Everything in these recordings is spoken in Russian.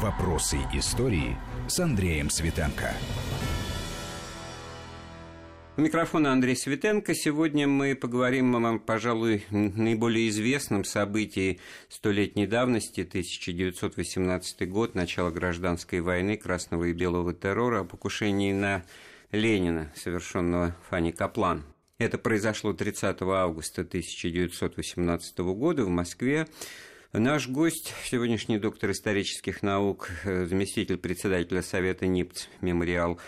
Вопросы истории с Андреем Светенко. У микрофона Андрей Светенко. Сегодня мы поговорим о, пожалуй, наиболее известном событии столетней давности, 1918 год, начало гражданской войны, красного и белого террора, о покушении на Ленина, совершенного Фанни Каплан. Это произошло 30 августа 1918 года в Москве. Наш гость, сегодняшний доктор исторических наук, э, заместитель председателя Совета НИПЦ «Мемориал»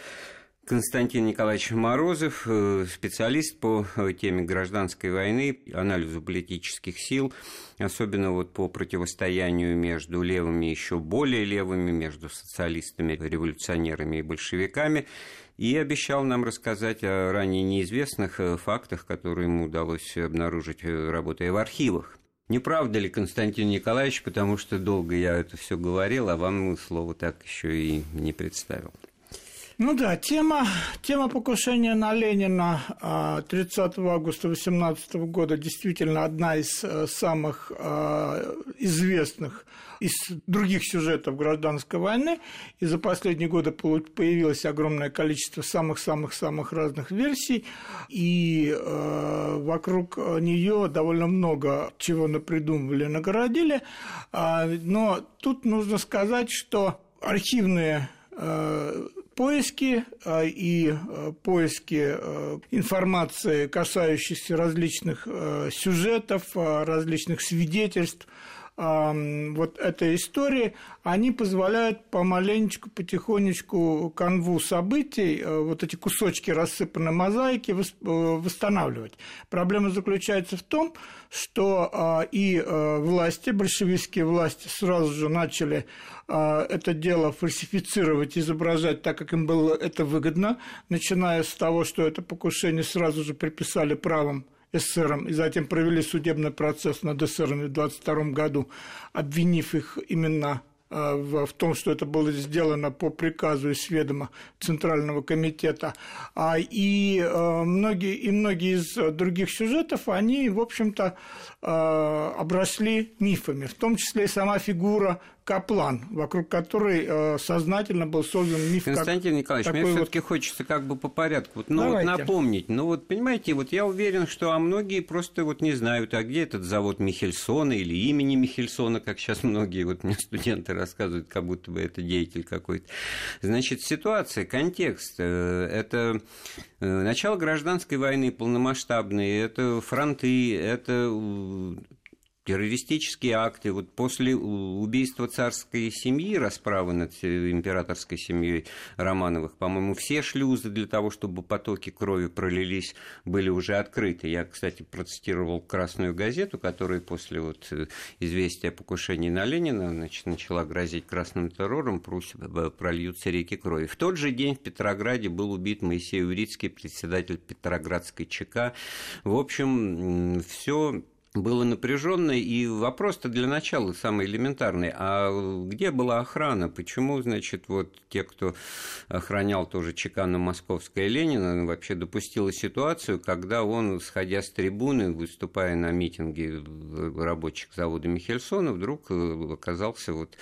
Константин Николаевич Морозов, э, специалист по э, теме гражданской войны, анализу политических сил, особенно вот по противостоянию между левыми еще более левыми, между социалистами, революционерами и большевиками, и обещал нам рассказать о ранее неизвестных фактах, которые ему удалось обнаружить, работая в архивах. Не правда ли, Константин Николаевич, потому что долго я это все говорил, а вам слово так еще и не представил. Ну да, тема, тема покушения на Ленина 30 а, августа 2018 года действительно одна из э, самых а, известных из других сюжетов гражданской войны, и за последние годы появилось огромное количество самых-самых-самых разных версий, и э, вокруг нее довольно много чего напридумывали, нагородили, а, но тут нужно сказать, что архивные э, поиски а, и а, поиски а, информации, касающейся различных сюжетов, различных свидетельств вот этой истории, они позволяют помаленечку, потихонечку канву событий, э, вот эти кусочки рассыпанной мозаики э, восстанавливать. Проблема заключается в том, что а, и э, власти, большевистские власти сразу же начали а, это дело фальсифицировать, изображать так, как им было это выгодно, начиная с того, что это покушение сразу же приписали правом эсерам, и затем провели судебный процесс над эсерами в 22 году, обвинив их именно Э, в том, что это было сделано по приказу и сведома Центрального комитета. А И э, многие, и многие из других сюжетов, они, в общем-то, э, обросли мифами, в том числе и сама фигура Каплан, вокруг которой сознательно был создан миф. Константин как Николаевич, мне вот... все-таки хочется как бы по порядку вот, ну, вот напомнить. Ну вот понимаете, вот я уверен, что а многие просто вот не знают, а где этот завод Михельсона или имени Михельсона, как сейчас многие вот мне студенты рассказывают, как будто бы это деятель какой-то. Значит, ситуация, контекст, э, это э, начало гражданской войны полномасштабной, это фронты, это террористические акты. Вот после убийства царской семьи, расправы над императорской семьей Романовых, по-моему, все шлюзы для того, чтобы потоки крови пролились, были уже открыты. Я, кстати, процитировал «Красную газету», которая после вот известия о покушении на Ленина значит, начала грозить красным террором, прольются реки крови. В тот же день в Петрограде был убит Моисей Урицкий, председатель Петроградской ЧК. В общем, все было напряженно, и вопрос-то для начала самый элементарный. А где была охрана? Почему, значит, вот те, кто охранял тоже чекана Московская Ленина, вообще допустила ситуацию, когда он, сходя с трибуны, выступая на митинге рабочих завода Михельсона, вдруг э, оказался вот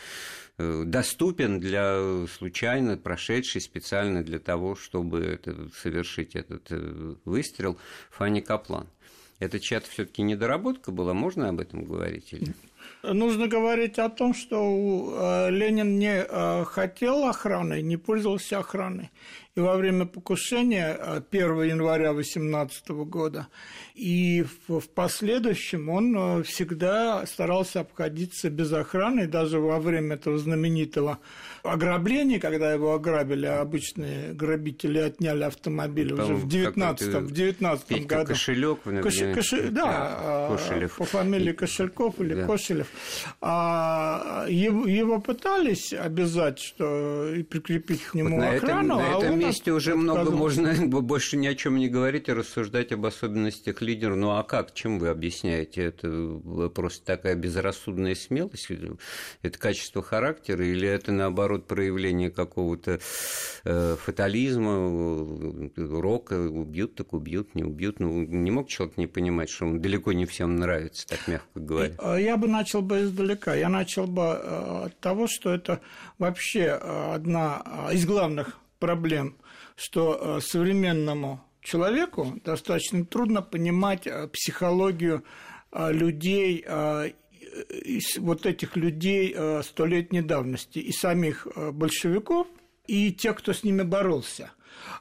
э, доступен для случайно прошедший специально для того, чтобы это, совершить этот э, выстрел Фанни Каплан. Это чья-то все-таки недоработка была, можно об этом говорить? Или? Нужно говорить о том, что э, Ленин не э, хотел охраны, не пользовался охраной. И во время покушения 1 э, января 18 года и в последующем он всегда старался обходиться без охраны, даже во время этого знаменитого ограбления, когда его ограбили, обычные грабители отняли автомобиль уже в 19 в 19 году. Кошелек, Кош... Кош... Да, Кошелев. по фамилии Кошельков или да. Кошелев. А его, его пытались обязать, что и прикрепить к нему вот охрану. Этом, на а этом месте уже много можно больше ни о чем не говорить и рассуждать об особенностях лидера. Ну а как? Чем вы объясняете? Это просто такая безрассудная смелость? Это качество характера или это наоборот проявление какого-то э, фатализма, рока? Убьют, так убьют, не убьют. Ну, не мог человек не понимать, что он далеко не всем нравится, так мягко говоря. Я бы начал бы издалека. Я начал бы от того, что это вообще одна из главных проблем, что современному человеку достаточно трудно понимать психологию людей вот этих людей столетней давности, и самих большевиков, и тех, кто с ними боролся.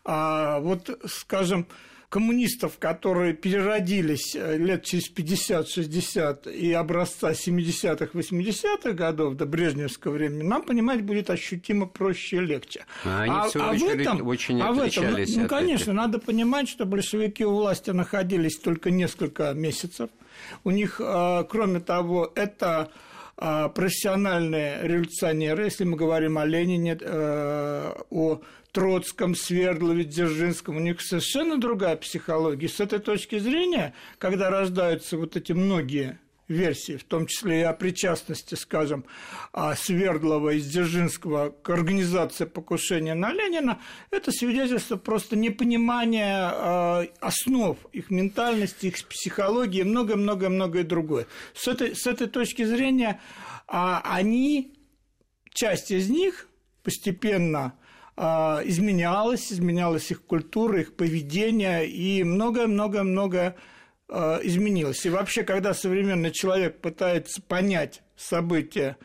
А вот, скажем, коммунистов, которые переродились э, лет через 50-60 и образца 70-х, 80-х годов до брежневского времени, нам понимать будет ощутимо проще и легче. А они, а, в а очередь, этом, очень а в этом, Ну, конечно, этих. надо понимать, что большевики у власти находились только несколько месяцев. У них, э, кроме того, это э, профессиональные революционеры, если мы говорим о Ленине, о Троцком, Свердлове, Дзержинском, у них совершенно другая психология. С этой точки зрения, когда рождаются вот эти многие версии, в том числе и о причастности, скажем, Свердлова и Дзержинского к организации покушения на Ленина, это свидетельство просто непонимания а, основ их ментальности, их психологии многое-многое-многое другое. С этой, с этой точки зрения а, они, часть из них постепенно а, изменялась, изменялась их культура, их поведение, и многое-многое-многое а, изменилось. И вообще, когда современный человек пытается понять события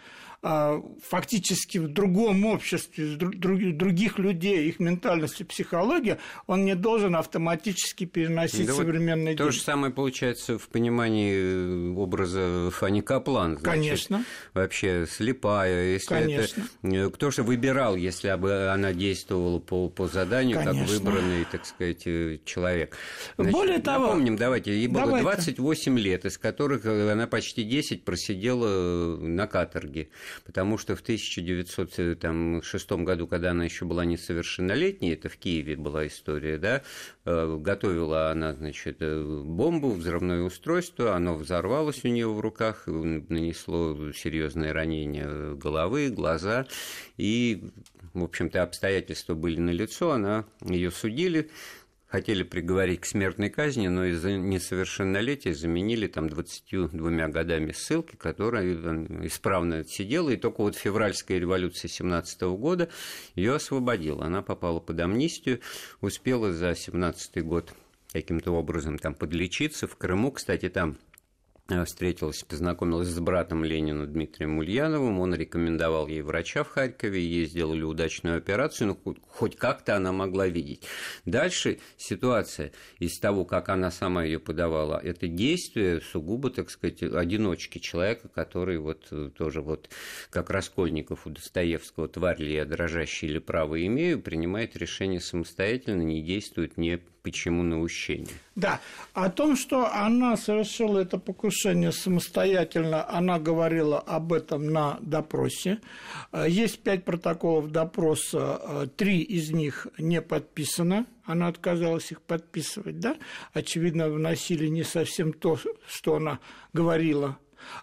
фактически в другом обществе, других людей, их ментальность и психология, он не должен автоматически переносить да современный вот То же самое получается в понимании образа Фани Каплан. Значит, Конечно. Вообще слепая. Если Конечно. Это, э, кто же выбирал, если бы она действовала по, по заданию, Конечно. как выбранный, так сказать, э, человек. Значит, Более того... Напомним, давайте, ей было давайте. 28 лет, из которых она почти 10 просидела на каторге потому что в 1906 году, когда она еще была несовершеннолетней, это в Киеве была история, да, э, готовила она, значит, э, бомбу, взрывное устройство, оно взорвалось у нее в руках, нанесло серьезное ранение головы, глаза, и, в общем-то, обстоятельства были налицо, она ее судили, хотели приговорить к смертной казни, но из-за несовершеннолетия заменили там 22 годами ссылки, которая исправно отсидела, и только вот февральская революция 17 года ее освободила. Она попала под амнистию, успела за 17 год каким-то образом там подлечиться. В Крыму, кстати, там встретилась, познакомилась с братом Ленина Дмитрием Ульяновым, он рекомендовал ей врача в Харькове, ей сделали удачную операцию, но ну, хоть как-то она могла видеть. Дальше ситуация из того, как она сама ее подавала, это действие сугубо, так сказать, одиночки человека, который вот э, тоже вот, как Раскольников у Достоевского, тварь ли я дрожащий или право имею, принимает решение самостоятельно, не действует, не почему наущение. Да, о том, что она совершила это покушение самостоятельно, она говорила об этом на допросе. Э, есть пять протоколов допроса, э, три из них не подписано, она отказалась их подписывать, да? Очевидно, вносили не совсем то, что она говорила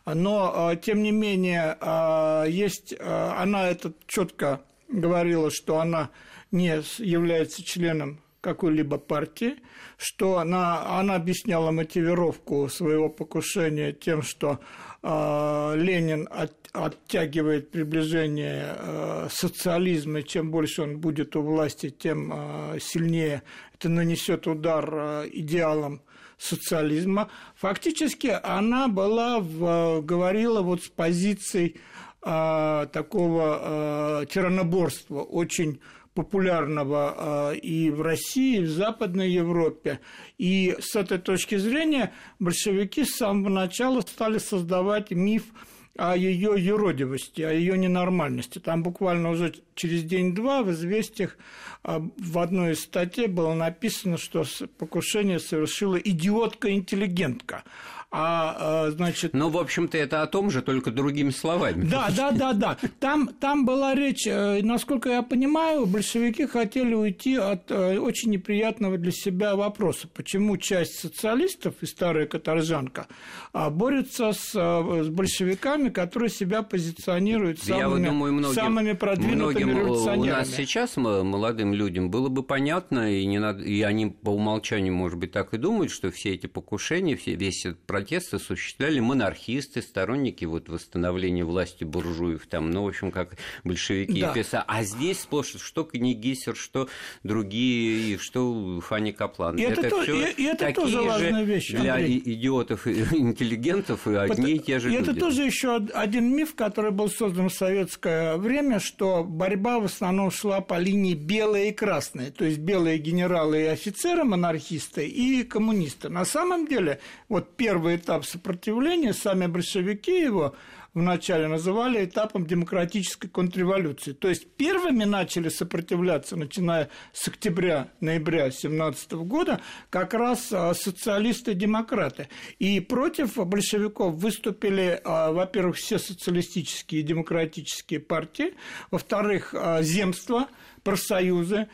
но, э, тем не менее, есть, она это четко говорила, что она не является членом какой-либо партии, что она, она объясняла мотивировку своего покушения тем, что э, Ленин от, оттягивает приближение э, социализма, и чем больше он будет у власти, тем э, сильнее это нанесет удар э, идеалам социализма. Фактически она была в, говорила вот с позицией э, такого э, тираноборства, очень популярного а, и в России, и в Западной Европе. И с этой точки зрения большевики с самого начала стали создавать миф о ее юродивости, о ее ненормальности. Там буквально уже через день-два в «Известиях» а, в одной из статей было написано, что покушение совершила идиотка-интеллигентка а, значит... Ну, в общем-то, это о том же, только другими словами. Да, да, да, да. Там, там была речь, э, насколько я понимаю, большевики хотели уйти от э, очень неприятного для себя вопроса. Почему часть социалистов и старая каторжанка а, борются с, э, с большевиками которые себя позиционируют самыми, Я думаю, многим, самыми продвинутыми многим революционерами. У нас сейчас молодым людям было бы понятно, и, не надо, и они по умолчанию, может быть, так и думают, что все эти покушения, все, весь этот протест осуществляли монархисты, сторонники вот восстановления власти буржуев, там, ну, в общем, как большевики да. писали. А здесь сплошь что Книгисер, что другие, что Фанни Каплан. И это, это, то, и, и это тоже важная вещь, для Андрей. идиотов и интеллигентов и одни и те же и люди. это тоже еще один миф, который был создан в советское время, что борьба в основном шла по линии белая и красная, то есть белые генералы и офицеры, монархисты и коммунисты. На самом деле, вот первый этап сопротивления, сами большевики его вначале называли этапом демократической контрреволюции. То есть первыми начали сопротивляться, начиная с октября-ноября 17 года, как раз а, социалисты-демократы. И против большевиков выступили, а, во-первых, все социалистические и демократические партии, во-вторых, а, земства, профсоюзы,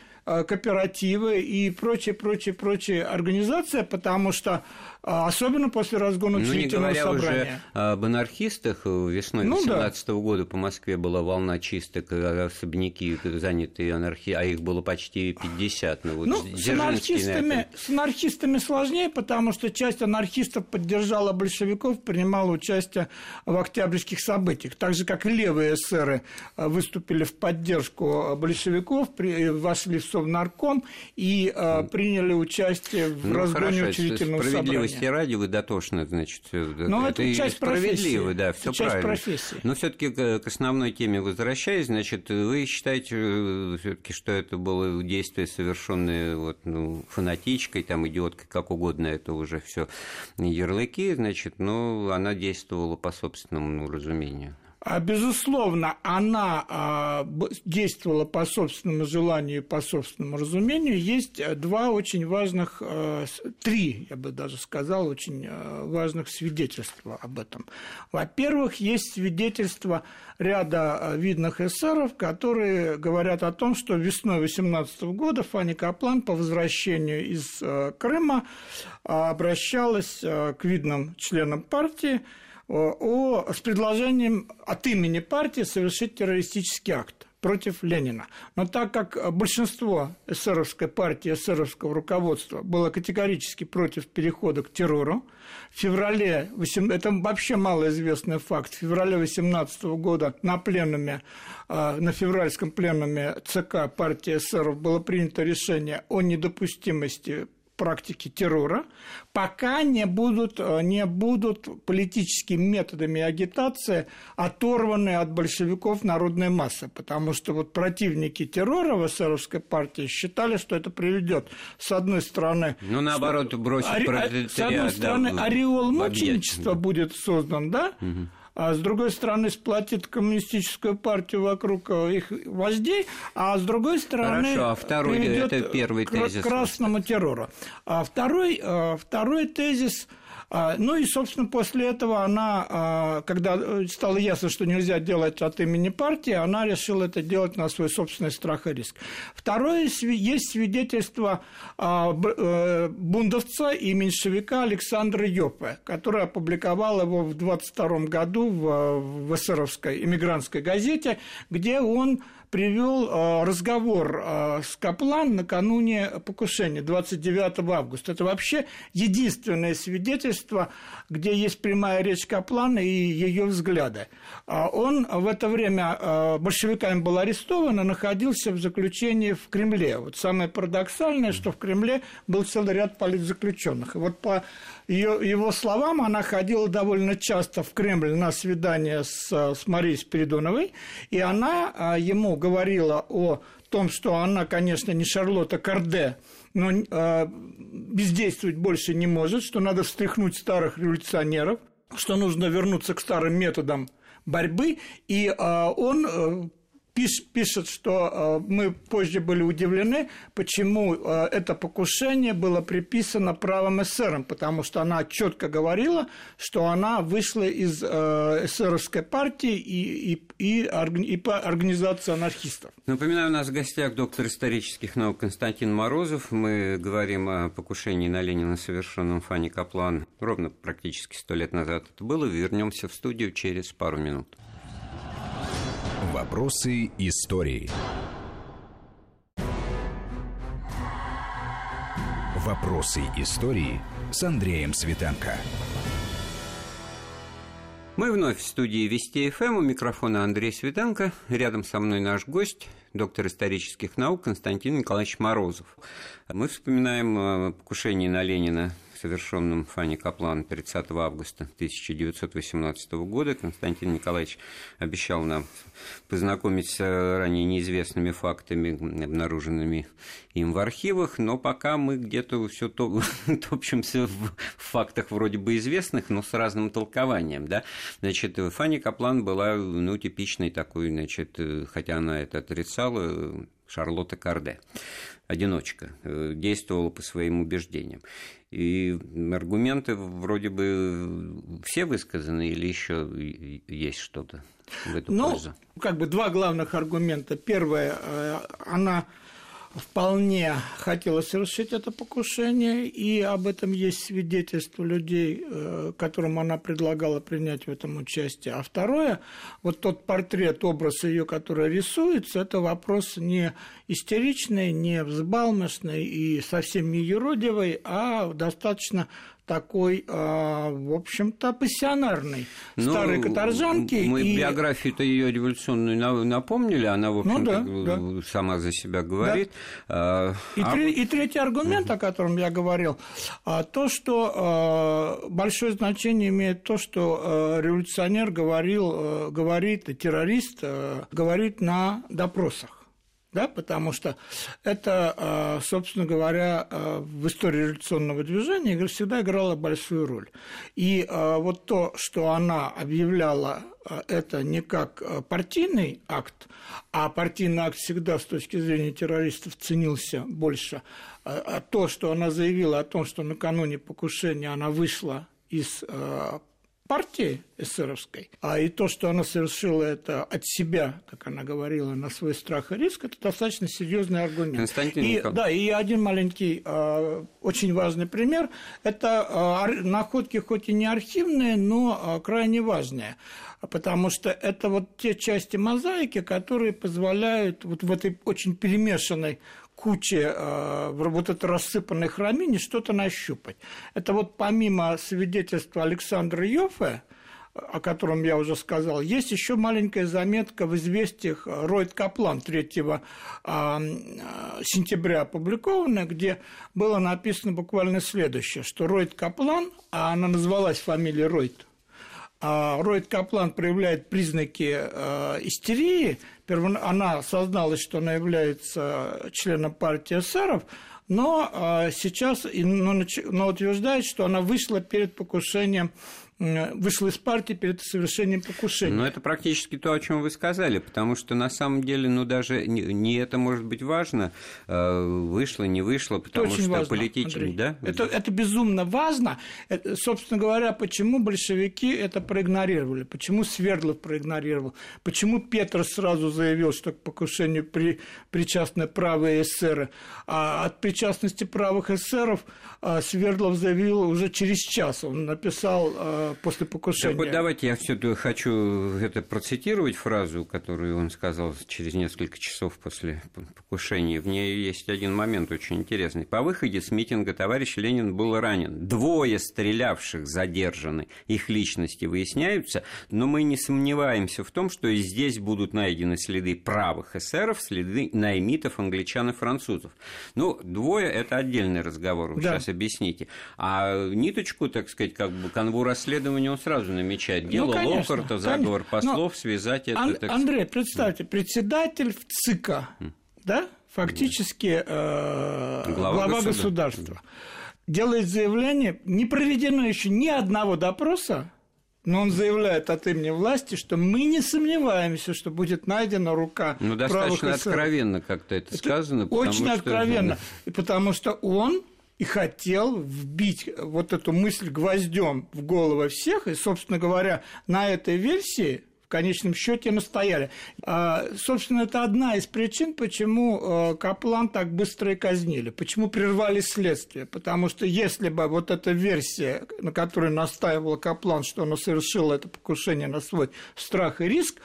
кооперативы и прочие, прочие, прочие организации, потому что а особенно после разгона ну, учредительного не говоря собрания. уже об анархистах, весной 2018 ну, да. года по Москве была волна чисток, особняки занятые анархи, а их было почти 50. Ну, вот ну с, анархистами, с анархистами сложнее, потому что часть анархистов поддержала большевиков, принимала участие в октябрьских событиях, так же, как и левые эсеры выступили в поддержку большевиков, вошли в Совнарком и а, приняли участие в ну, разгоне хорошо, учредительного собрания справедливости ради вы дотошны, значит, Но это, это часть справедливо, да, все правильно. профессии. Но все-таки к основной теме возвращаясь, значит, вы считаете э, все-таки, что это было действие, совершенное вот, ну, фанатичкой, там, идиоткой, как угодно, это уже все ярлыки, значит, но она действовала по собственному ну, разумению. А, безусловно, она а, действовала по собственному желанию и по собственному разумению. Есть э, два очень важных, э, три, я бы даже сказал, очень э, важных свидетельства об этом. Во-первых, есть свидетельства ряда видных эсеров, которые говорят о том, что весной 18 года Фанни Каплан по возвращению из Крыма обращалась к видным членам партии, о, с предложением от имени партии совершить террористический акт против Ленина. Но так как большинство эсеровской партии, эсеровского руководства было категорически против перехода к террору, в феврале, это вообще малоизвестный факт, в феврале 18 года на пленуме, а, на февральском пленуме ЦК партии эсеров было принято решение о недопустимости практики террора, пока не будут, э, не будут политическими методами агитации оторваны от большевиков народной массы, потому что вот противники террора в эсеровской партии считали, что это приведет, с одной стороны... Ну, наоборот, бросить ари... С одной стороны, ореол мученичества будет создан, да? Угу а с другой стороны сплотит коммунистическую партию вокруг их вождей, а с другой стороны Хорошо, а второй, это первый к тезис. красному террору. А второй, э, второй тезис – ну и, собственно, после этого она, а, когда э, стало ясно, что нельзя делать от имени партии, она решила это делать на свой собственный страх и риск. Второе, есть свидетельство а, э, бундовца и меньшевика Александра Йопе, который опубликовал его в 22 году в, в эсеровской эмигрантской газете, где он привел э, разговор э, с Каплан накануне покушения 29 августа. Это вообще единственное свидетельство, где есть прямая речь Каплана и ее взгляды. А он в это время большевиками был арестован и находился в заключении в Кремле. Вот самое парадоксальное, что в Кремле был целый ряд политзаключенных. И вот по ее, его словам, она ходила довольно часто в Кремль на свидание с, с Марией Спиридоновой, и она а, ему говорила о том, что она, конечно, не Шарлотта Карде, но э, бездействовать больше не может, что надо встряхнуть старых революционеров, что нужно вернуться к старым методам борьбы, и э, он пиш, пишет, что э, мы позже были удивлены, почему э, это покушение было приписано правым эсерам, потому что она четко говорила, что она вышла из э, эсеровской партии и, и, и, и по организации анархистов. Напоминаю, у нас в гостях доктор исторических наук Константин Морозов. Мы говорим о покушении на Ленина, совершенном Фанни Каплан. Ровно практически сто лет назад это было. Вернемся в студию через пару минут. Вопросы истории. Вопросы истории с Андреем Светенко. Мы вновь в студии Вести ФМ. У микрофона Андрей Светенко. Рядом со мной наш гость, доктор исторических наук Константин Николаевич Морозов. Мы вспоминаем покушение на Ленина совершенном Фанни Каплан 30 августа 1918 года. Константин Николаевич обещал нам познакомить с ранее неизвестными фактами, обнаруженными им в архивах, но пока мы где-то все то, топчемся в фактах вроде бы известных, но с разным толкованием. Да? Значит, Фанни Каплан была ну, типичной такой, значит, хотя она это отрицала, Шарлотта Карде одиночка, э, действовала по своим убеждениям. И аргументы вроде бы все высказаны или еще есть что-то в эту ну, пользу? как бы два главных аргумента. Первое, э, она вполне хотела совершить это покушение, и об этом есть свидетельство людей, э, которым она предлагала принять в этом участие. А второе, вот тот портрет, образ ее, который рисуется, это вопрос не истеричный, не взбалмошный и совсем не юродивый, а достаточно такой, а, в общем-то, пассионарный ну, старой каторжанки. Мы и... биографию-то ее революционную напомнили, она, в общем-то, ну, да, да. сама за себя говорит. Да. И, а... три, и третий аргумент, о котором я говорил, а, то, что а, большое значение имеет то, что революционер говорил, говорит, террорист говорит на допросах да, потому что это, а, собственно говоря, а, в истории революционного движения всегда играло большую роль. И а, вот то, что она объявляла это не как партийный акт, а партийный акт всегда с точки зрения террористов ценился больше, то, что она заявила о том, что накануне покушения она вышла из партии эсеровской, а и то, что она совершила это от себя, как она говорила, на свой страх и риск, это достаточно серьезный аргумент. Константин и, да, и один маленький, э, очень важный пример, это э, находки хоть и не архивные, но э, крайне важные, потому что это вот те части мозаики, которые позволяют вот в этой очень перемешанной куче э, вот этой рассыпанной храмине что-то нащупать. Это вот помимо свидетельства Александра Йофе, о котором я уже сказал, есть еще маленькая заметка в известиях Ройд Каплан 3 а, сентября опубликованная, где было написано буквально следующее, что Ройд Каплан, а она называлась фамилией Ройд, Ройд Каплан проявляет признаки э, истерии, она осозналась, что она является членом партии эсеров, но э, сейчас но утверждает, что она вышла перед покушением вышел из партии перед совершением покушения. Но это практически то, о чем вы сказали, потому что на самом деле, ну, даже не это может быть важно, э, вышло, не вышло, потому это что политически, да? Это, это безумно важно. Это, собственно говоря, почему большевики это проигнорировали, почему Свердлов проигнорировал, почему Петр сразу заявил, что к покушению при, причастны правые эсеры, а от причастности правых эсеров а, Свердлов заявил уже через час. Он написал а, после покушения. Так вот давайте я все хочу это процитировать фразу, которую он сказал через несколько часов после покушения. В ней есть один момент очень интересный. По выходе с митинга товарищ Ленин был ранен. Двое стрелявших задержаны. Их личности выясняются, но мы не сомневаемся в том, что и здесь будут найдены следы правых эсеров, следы наймитов, англичан и французов. Ну, двое – это отдельный разговор, вы да. сейчас объясните. А ниточку, так сказать, как бы канву расследования расследование он сразу намечает. Ну, Дело ну, конечно, Локарта, заговор послов, Но, связать это... Ан- так... Андрей, представьте, председатель ЦИКа, mm. да, фактически э, глава, глава государства, делает заявление, не проведено еще ни одного допроса, но он заявляет от имени власти, что мы не сомневаемся, что будет найдена рука Ну, достаточно откровенно как-то это, это сказано. Очень что... откровенно, потому что он и хотел вбить вот эту мысль гвоздем в головы всех, и, собственно говоря, на этой версии конечном счете настояли. А, собственно, это одна из причин, почему э, Каплан так быстро и казнили, почему прервали следствие. Потому что если бы вот эта версия, на которой настаивал Каплан, что он совершил это покушение на свой страх и риск,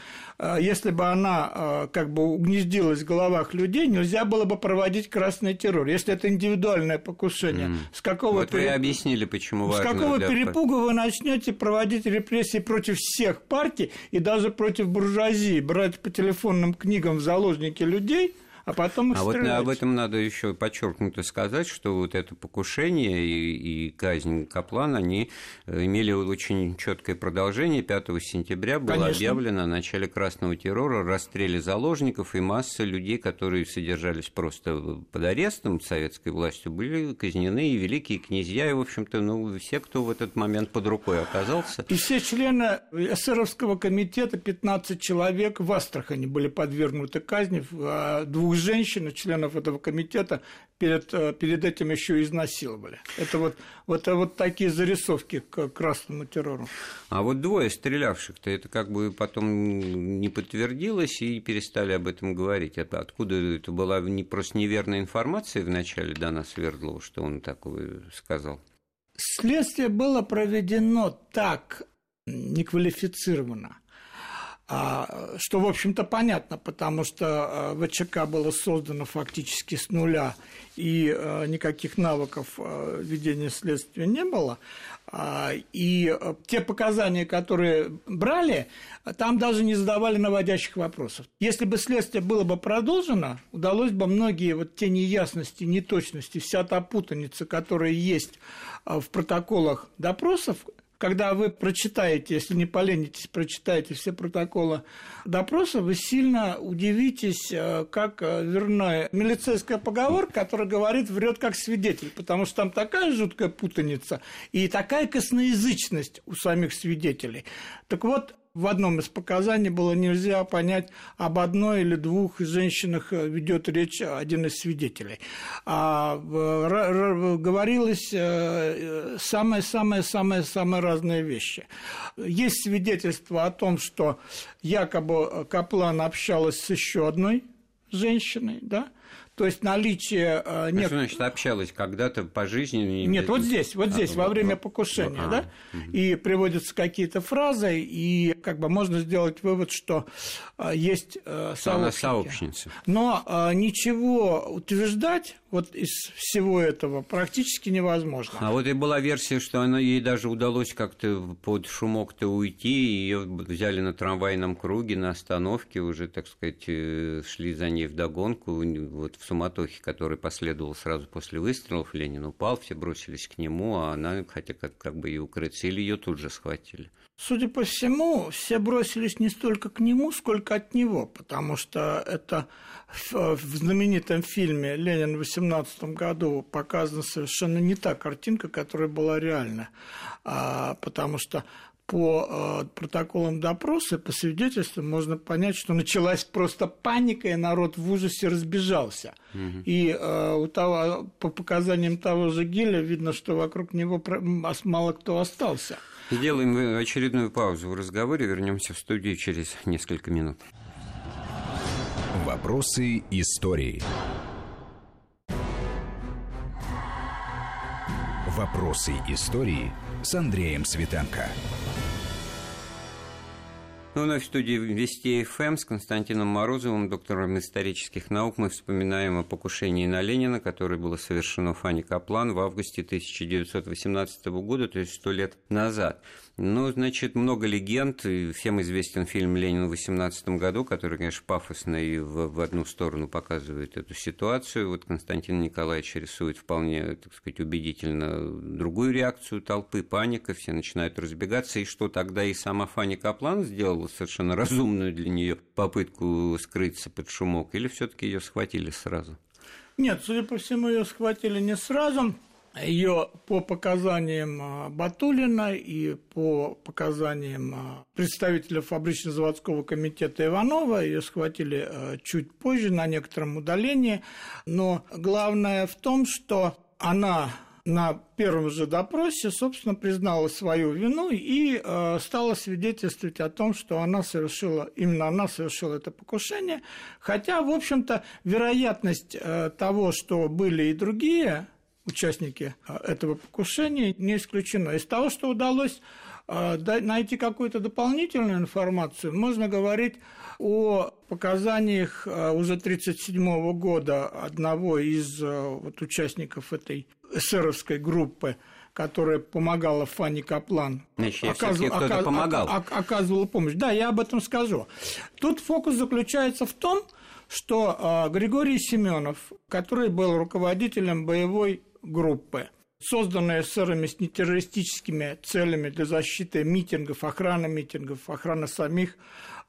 если бы она э, как бы угнездилась в головах людей, нельзя было бы проводить красный террор. Если это индивидуальное покушение, mm. с какого вот переп... вы объяснили, почему важно. С какого для... перепуга вы начнете проводить репрессии против всех партий и даже против буржуазии, брать по телефонным книгам в заложники людей – а потом их А стрелять. вот об этом надо еще подчеркнуто сказать, что вот это покушение и, и казнь Каплана, они э, имели очень четкое продолжение. 5 сентября было Конечно. объявлено о начале красного террора, расстреле заложников, и масса людей, которые содержались просто под арестом советской властью, были казнены, и великие князья, и, в общем-то, ну, все, кто в этот момент под рукой оказался. И все члены эсеровского комитета, 15 человек, в Астрахани были подвергнуты казни, а двух двух женщин, членов этого комитета, перед, э, перед этим еще изнасиловали. Это вот, вот, вот такие зарисовки к красному террору. А вот двое стрелявших-то, это как бы потом не подтвердилось и перестали об этом говорить. Это откуда это была не, просто неверная информация вначале дана Свердлову, что он такое сказал? Следствие было проведено так неквалифицированно, что, в общем-то, понятно, потому что а, ВЧК было создано фактически с нуля, и а, никаких навыков ведения следствия не было. И те показания, которые брали, там даже не задавали наводящих вопросов. Если бы следствие было бы продолжено, удалось бы многие вот те неясности, неточности, вся та путаница, которая есть в протоколах допросов, когда вы прочитаете, если не поленитесь, прочитаете все протоколы допроса, вы сильно удивитесь, э, как э, верная милицейская поговорка, которая говорит «врет как свидетель», потому что там такая жуткая путаница и такая косноязычность у самих свидетелей. Так вот, в одном из показаний было нельзя понять, об одной или двух женщинах э, ведет речь один из свидетелей. А говорилось самые-самые-самые-самые э, разные вещи. Есть свидетельство о том, что якобы Каплан общалась с еще одной женщиной, да, то есть наличие... Э, нет... Что значит общалась когда-то по жизни? Нет, вот здесь, вот здесь, а, во время покушения, а, да, угу. и приводятся какие-то фразы, и как бы можно сделать вывод, что э, есть э, сообщники. сообщница. Но э, ничего утверждать вот из всего этого практически невозможно. А вот и была версия, что она, ей даже удалось как-то под шумок-то уйти, ее взяли на трамвайном круге, на остановке, уже, так сказать, э, шли за ней в догонку, вот в суматохе, который последовал сразу после выстрелов, Ленин упал, все бросились к нему, а она, хотя как, как бы и укрыться, или ее тут же схватили. Судя по всему, все бросились не столько к нему, сколько от него, потому что это в, знаменитом фильме «Ленин» в 18 году показана совершенно не та картинка, которая была реальна, а, потому что по э, протоколам допроса, по свидетельствам можно понять, что началась просто паника, и народ в ужасе разбежался. Угу. И э, у того, по показаниям того же Гиля видно, что вокруг него мало кто остался. Сделаем очередную паузу в разговоре, вернемся в студию через несколько минут. Вопросы истории. Вопросы истории с Андреем Светенко. Ну, вновь в студии Вести ФМ с Константином Морозовым, доктором исторических наук. Мы вспоминаем о покушении на Ленина, которое было совершено Фанни Каплан в августе 1918 года, то есть сто лет назад. Ну, значит, много легенд. Всем известен фильм «Ленин» в 18 году, который, конечно, пафосно и в, в одну сторону показывает эту ситуацию. Вот Константин Николаевич рисует вполне, так сказать, убедительно другую реакцию толпы, паника, все начинают разбегаться. И что тогда и сама Фанни Каплан сделала совершенно разумную для нее попытку скрыться под шумок, или все таки ее схватили сразу? Нет, судя по всему, ее схватили не сразу. Ее по показаниям а, Батулина и по показаниям а, представителя фабрично-заводского комитета Иванова, ее схватили а, чуть позже на некотором удалении, но главное в том, что она на первом же допросе, собственно, признала свою вину и э, стала свидетельствовать о том, что она совершила, именно она совершила это покушение. Хотя, в общем-то, вероятность э, того, что были и другие участники а, этого покушения, не исключено. Из того, что удалось а, найти какую-то дополнительную информацию, можно говорить о показаниях а, уже 1937 года одного из вот, участников этой эсеровской группы, которая помогала Фанни Каплан. Значит, оказывал, оказ, помогал. оказывала помощь. Да, я об этом скажу. Тут фокус заключается в том, что Григорий Семенов, который был руководителем боевой группы, созданные СССРами с нетеррористическими целями для защиты митингов, охраны митингов, охраны самих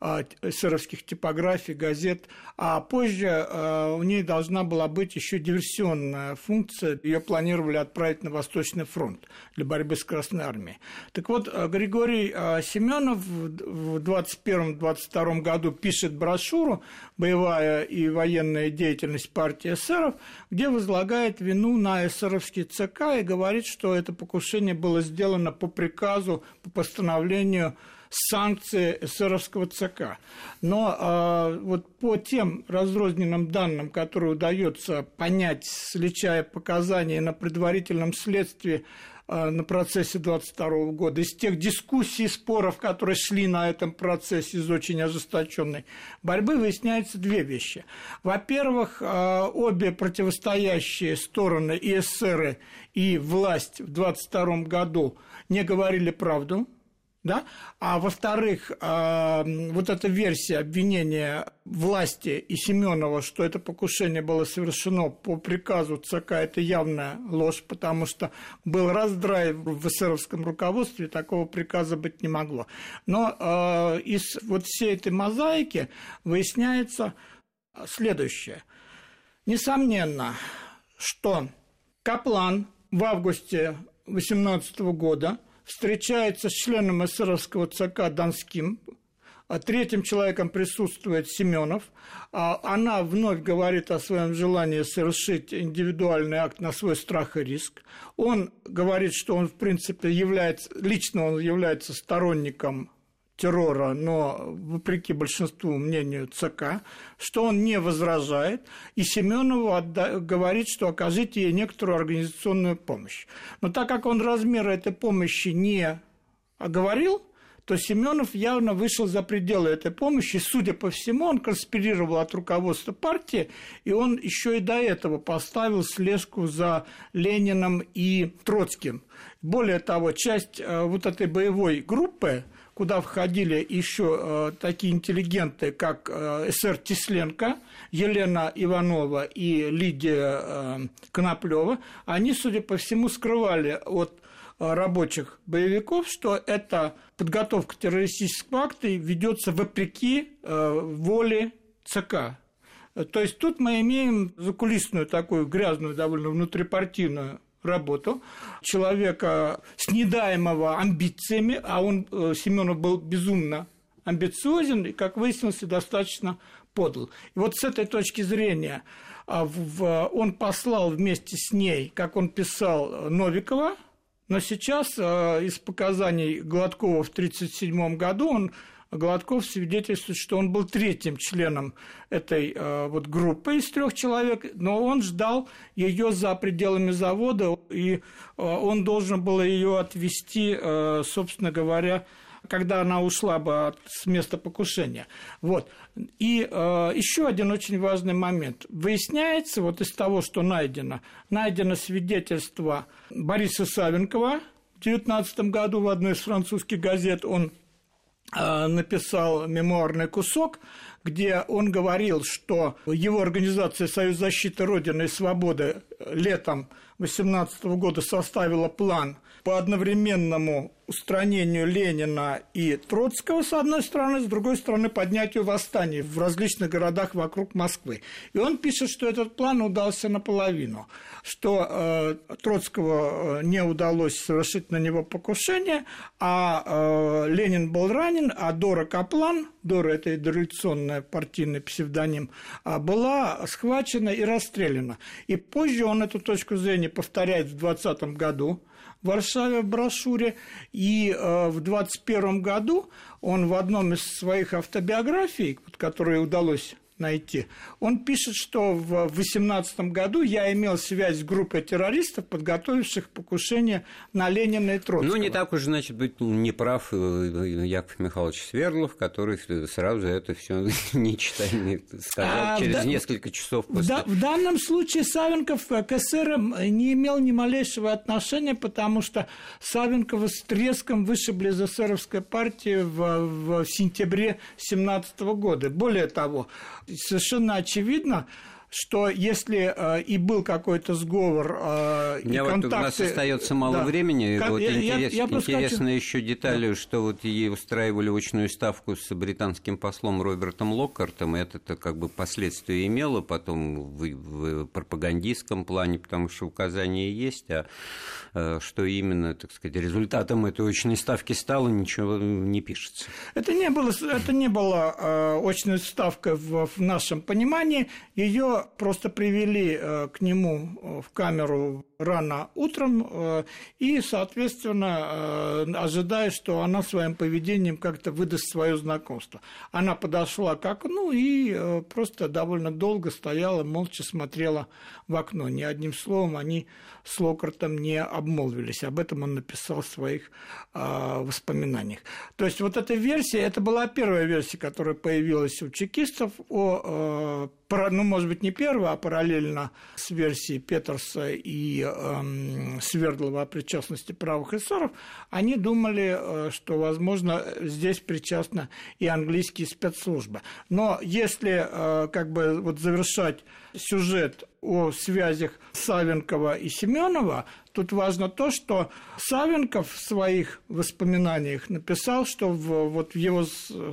эсеровских типографий, газет, а позже а, у ней должна была быть еще диверсионная функция. Ее планировали отправить на Восточный фронт для борьбы с Красной Армией. Так вот, а, Григорий Семенов в 21-22 году пишет брошюру «Боевая и военная деятельность партии эсеров», где возлагает вину на эсеровский ЦК и говорит, что это покушение было сделано по приказу, по постановлению санкции эсеровского ЦК. Но э, вот по тем разрозненным данным, которые удается понять, сличая показания на предварительном следствии э, на процессе 22 года, из тех дискуссий, споров, которые шли на этом процессе из очень ожесточенной борьбы, выясняются две вещи. Во-первых, э, обе противостоящие стороны, и эсеры, и власть в 22 году не говорили правду, да? А во-вторых, а, вот эта версия обвинения власти и Семенова, что это покушение было совершено по приказу ЦК, это явная ложь, потому что был раздрай в эсеровском руководстве, такого приказа быть не могло. Но э, из вот всей этой мозаики выясняется следующее. Несомненно, что Каплан в августе 2018 года – встречается с членом эсеровского ЦК Донским, а третьим человеком присутствует Семенов. А она вновь говорит о своем желании совершить индивидуальный акт на свой страх и риск. Он говорит, что он, в принципе, является, лично он является сторонником террора, но вопреки большинству мнению ЦК, что он не возражает, и Семенову отда- говорит, что окажите ей некоторую организационную помощь. Но так как он размер этой помощи не оговорил, то Семенов явно вышел за пределы этой помощи. Судя по всему, он конспирировал от руководства партии, и он еще и до этого поставил слежку за Лениным и Троцким. Более того, часть э, вот этой боевой группы, куда входили еще э, такие интеллигенты, как э, СР Тисленко, Елена Иванова и Лидия э, Коноплева, они, судя по всему, скрывали от рабочих боевиков, что эта подготовка террористического акта ведется вопреки воле ЦК. То есть тут мы имеем закулисную такую грязную, довольно внутрипартийную работу человека с недаемого амбициями, а он, э, Семенов, был безумно амбициозен и, как выяснилось, достаточно подал. И вот с этой точки зрения а, он послал вместе с ней, как он писал, Новикова, но сейчас э, из показаний Гладкова в 1937 году он Гладков свидетельствует, что он был третьим членом этой э, вот группы из трех человек, но он ждал ее за пределами завода, и э, он должен был ее отвезти, э, собственно говоря, когда она ушла бы с места покушения. Вот. И э, еще один очень важный момент. Выясняется, вот из того, что найдено, найдено свидетельство Бориса Савенкова в 19 году в одной из французских газет. Он написал мемуарный кусок, где он говорил, что его организация «Союз защиты Родины и Свободы» летом 2018 года составила план по одновременному устранению Ленина и Троцкого, с одной стороны, с другой стороны, поднятию восстаний в различных городах вокруг Москвы. И он пишет, что этот план удался наполовину, что э, Троцкого э, не удалось совершить на него покушение, а э, Ленин был ранен, а Дора Каплан, Дора – это дореволюционный партийный псевдоним, э, была схвачена и расстреляна. И позже он эту точку зрения повторяет в 20 году, Варшаве в брошюре. И э, в 21 году он в одном из своих автобиографий, которые удалось найти. Он пишет, что в 18 году я имел связь с группой террористов, подготовивших покушение на Ленина и Троцкого. Ну, не так уж, значит, быть не прав э, Яков Михайлович Свердлов, который сразу это все не читая, сказал а, через да, несколько часов после. Да, в данном случае Савенков к эсерам не имел ни малейшего отношения, потому что Савенкова с треском вышибли из эсеровской партии в, в сентябре 17 года. Более того, совершенно очевидно, что если э, и был какой-то сговор э, и вот контакты... У нас остается мало да. времени. Как, вот я, интерес, я, я интересно хочу... еще деталью, да. что вот ей устраивали очную ставку с британским послом Робертом Локкартом, и это -то как бы последствия имело потом в, в пропагандистском плане, потому что указания есть, а э, что именно, так сказать, результатом этой очной ставки стало, ничего не пишется. Это не было, это не было э, очной ставкой в, в нашем понимании, ее просто привели э, к нему э, в камеру рано утром э, и, соответственно, ожидая, что она своим поведением как-то выдаст свое знакомство. Она подошла к окну и просто довольно долго стояла, молча смотрела в окно. Ни одним словом они с Локартом не обмолвились. Об этом он написал в своих воспоминаниях. То есть вот эта версия, это была первая версия, которая появилась у чекистов о ну, может быть, не первая, а параллельно с версией Петерса и э, Свердлова о причастности правых эсеров, они думали, э, что, возможно, здесь причастна и английские спецслужбы. Но если э, как бы вот завершать сюжет о связях Савенкова и Семенова, тут важно то, что Савенков в своих воспоминаниях написал, что в, вот в его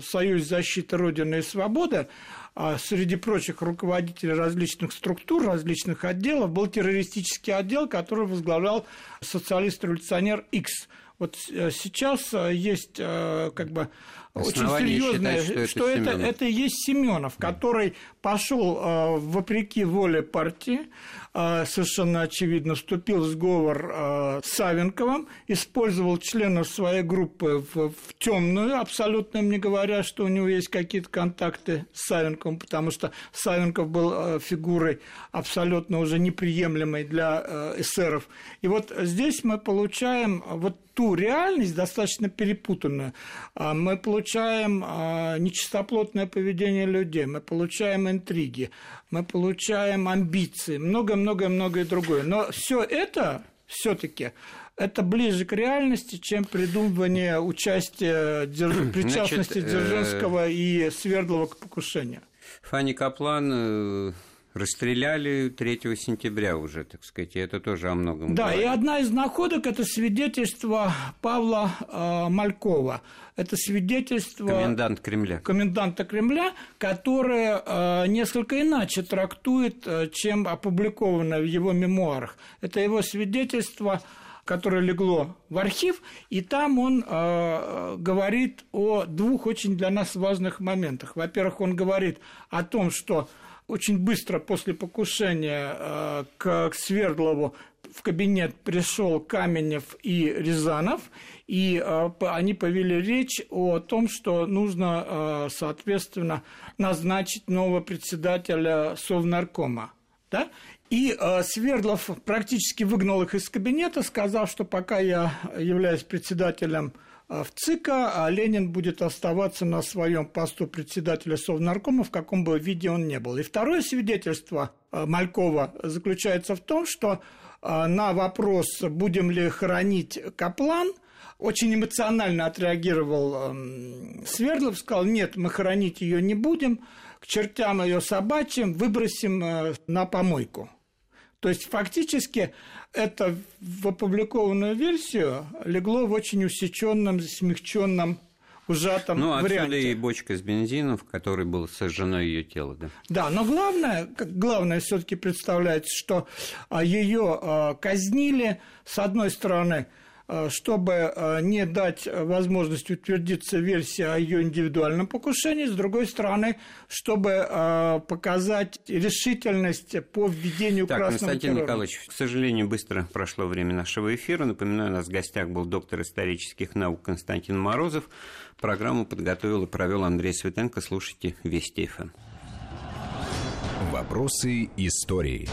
Союз защиты Родины и Свободы а среди прочих руководителей различных структур, различных отделов был террористический отдел, который возглавлял социалист-революционер X. Вот э, сейчас э, есть э, как бы очень серьезное, считать, что, это, что это, это и есть Семенов, который пошел вопреки воле партии, совершенно очевидно, вступил в сговор с Савенковым, использовал членов своей группы в, в темную, абсолютно им не говоря, что у него есть какие-то контакты с Савенковым, потому что Савенков был фигурой абсолютно уже неприемлемой для эсеров. И вот здесь мы получаем вот ту реальность, достаточно перепутанную, мы получаем а, нечистоплотное поведение людей, мы получаем интриги, мы получаем амбиции, много-много-многое другое. Но все это все-таки это ближе к реальности, чем придумывание участия, причастности Значит, Дзержинского э... и Свердлова к покушению. Фанни Каплан э, расстреляли 3 сентября уже, так сказать, и это тоже о многом Да, говорит. и одна из находок – это свидетельство Павла э, Малькова. Это свидетельство... Комендант Кремля. Коменданта Кремля, которое э, несколько иначе трактует, э, чем опубликовано в его мемуарах. Это его свидетельство которое легло в архив, и там он э, говорит о двух очень для нас важных моментах. Во-первых, он говорит о том, что очень быстро после покушения э, к Свердлову в кабинет пришел Каменев и Рязанов, и э, они повели речь о том, что нужно, э, соответственно, назначить нового председателя Совнаркома. Да? И Свердлов практически выгнал их из кабинета, сказав, что пока я являюсь председателем в ЦИКа, а Ленин будет оставаться на своем посту председателя Совнаркома, в каком бы виде он не был. И второе свидетельство э, Малькова заключается в том, что э, на вопрос, будем ли хоронить Каплан, очень эмоционально отреагировал эм, Свердлов, сказал, нет, мы хоронить ее не будем, к чертям ее собачьим выбросим э, на помойку. То есть фактически это в опубликованную версию легло в очень усеченном, смягченном ужатом ну, отсюда варианте. и бочка с бензином, в которой было сожжено ее тело, да. Да, но главное, главное все-таки представляется, что а, ее а, казнили, с одной стороны, чтобы не дать возможность утвердиться версии о ее индивидуальном покушении, с другой стороны, чтобы показать решительность по введению так, красного Константин террора. Николаевич, к сожалению, быстро прошло время нашего эфира. Напоминаю, у нас в гостях был доктор исторических наук Константин Морозов. Программу подготовил и провел Андрей Светенко. Слушайте Вести ФМ. Вопросы истории.